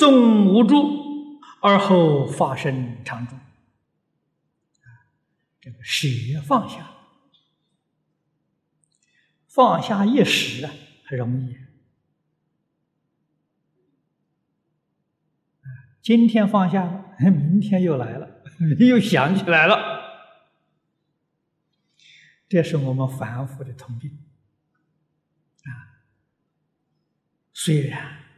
始终无助，而后发生常住。这个舍放下，放下一时啊，很容易。今天放下了，明天又来了，又想起来了。这是我们凡夫的通病啊。虽然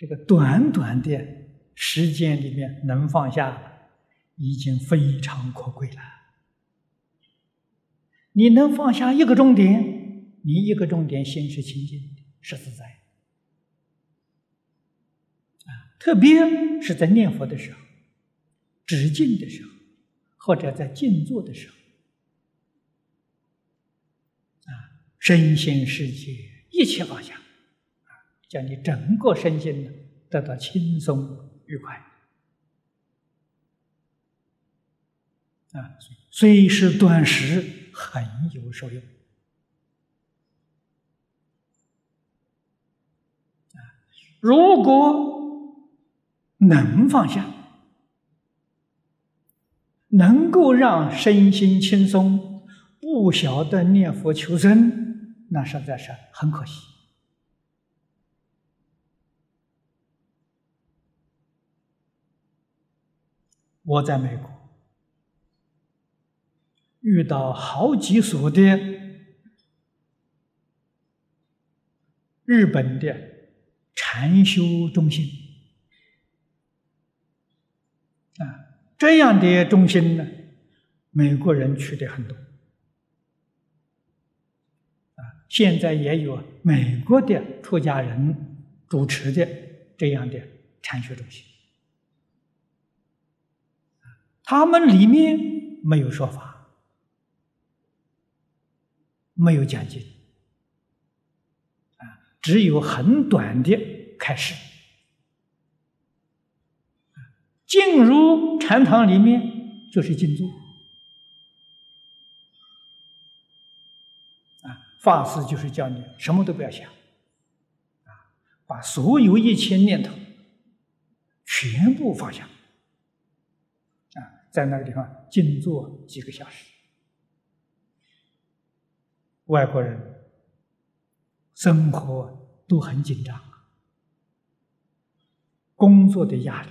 这个短短的时间里面能放下，已经非常可贵了。你能放下一个重点，你一个重点心是清净的，是自在。啊特别是在念佛的时候、止静的时候，或者在静坐的时候，啊，身心世界一切放下，叫，你整个身心呢得到轻松愉快，啊，虽是短时，很有受用，啊，如果。能放下，能够让身心轻松，不晓得念佛求生，那实在是很可惜。我在美国遇到好几所的日本的禅修中心。啊，这样的中心呢，美国人去的很多。啊，现在也有美国的出家人主持的这样的禅学中心。他们里面没有说法，没有讲经，啊，只有很短的开示。进入禅堂里面就是静坐，啊，法师就是叫你什么都不要想，啊，把所有一切念头全部放下，在那个地方静坐几个小时。外国人生活都很紧张，工作的压力。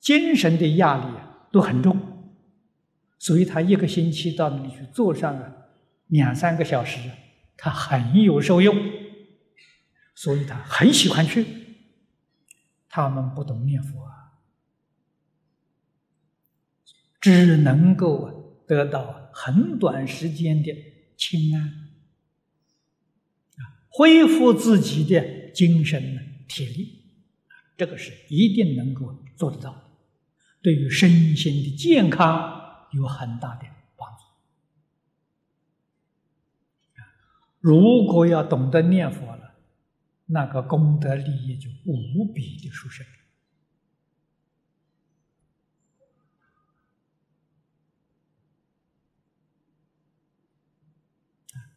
精神的压力都很重，所以他一个星期到那里去坐上了两三个小时，他很有受用，所以他很喜欢去。他们不懂念佛啊，只能够得到很短时间的清安，啊，恢复自己的精神体力，这个是一定能够做得到。对于身心的健康有很大的帮助。如果要懂得念佛了，那个功德利益就无比的殊胜。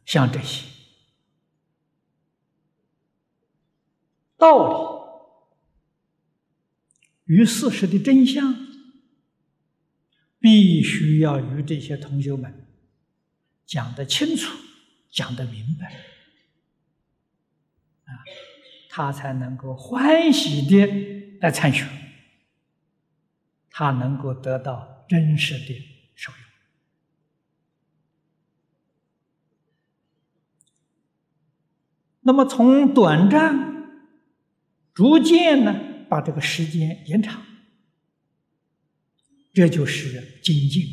像这些道理与事实的真相。必须要与这些同学们讲得清楚，讲得明白，啊，他才能够欢喜的来参学，他能够得到真实的受用。那么从短暂逐渐呢，把这个时间延长。这就是精进，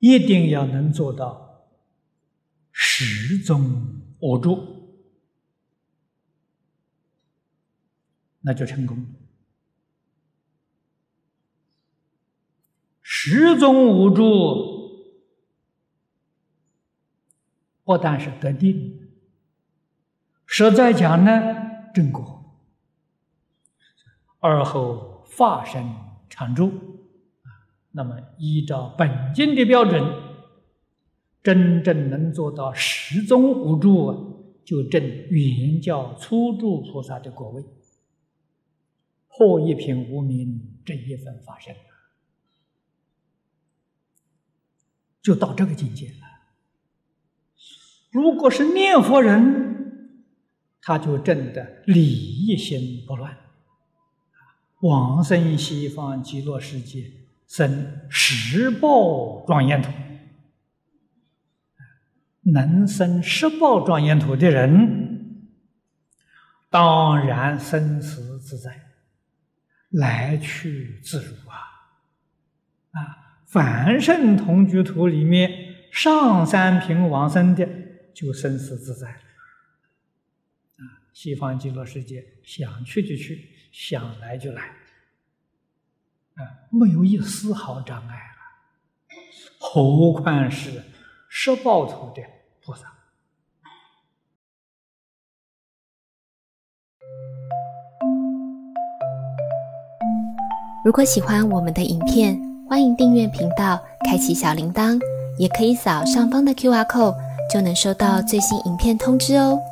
一定要能做到始终无住，那就成功。始终无住，不但是得定，实在讲呢，正果。而后发生常住，那么依照本经的标准，真正能做到十宗无住，就证原教初住菩萨的果位，破一品无名这一分法身，就到这个境界了。如果是念佛人，他就证得理一心不乱。往生西方极乐世界，生十报庄严土。能生十报庄严土的人，当然生死自在，来去自如啊！啊，凡圣同居土里面上三品往生的，就生死自在了。啊，西方极乐世界想去就去。想来就来，啊，没有一丝毫障碍了。何况是十报土的菩萨。如果喜欢我们的影片，欢迎订阅频道，开启小铃铛，也可以扫上方的 Q R code，就能收到最新影片通知哦。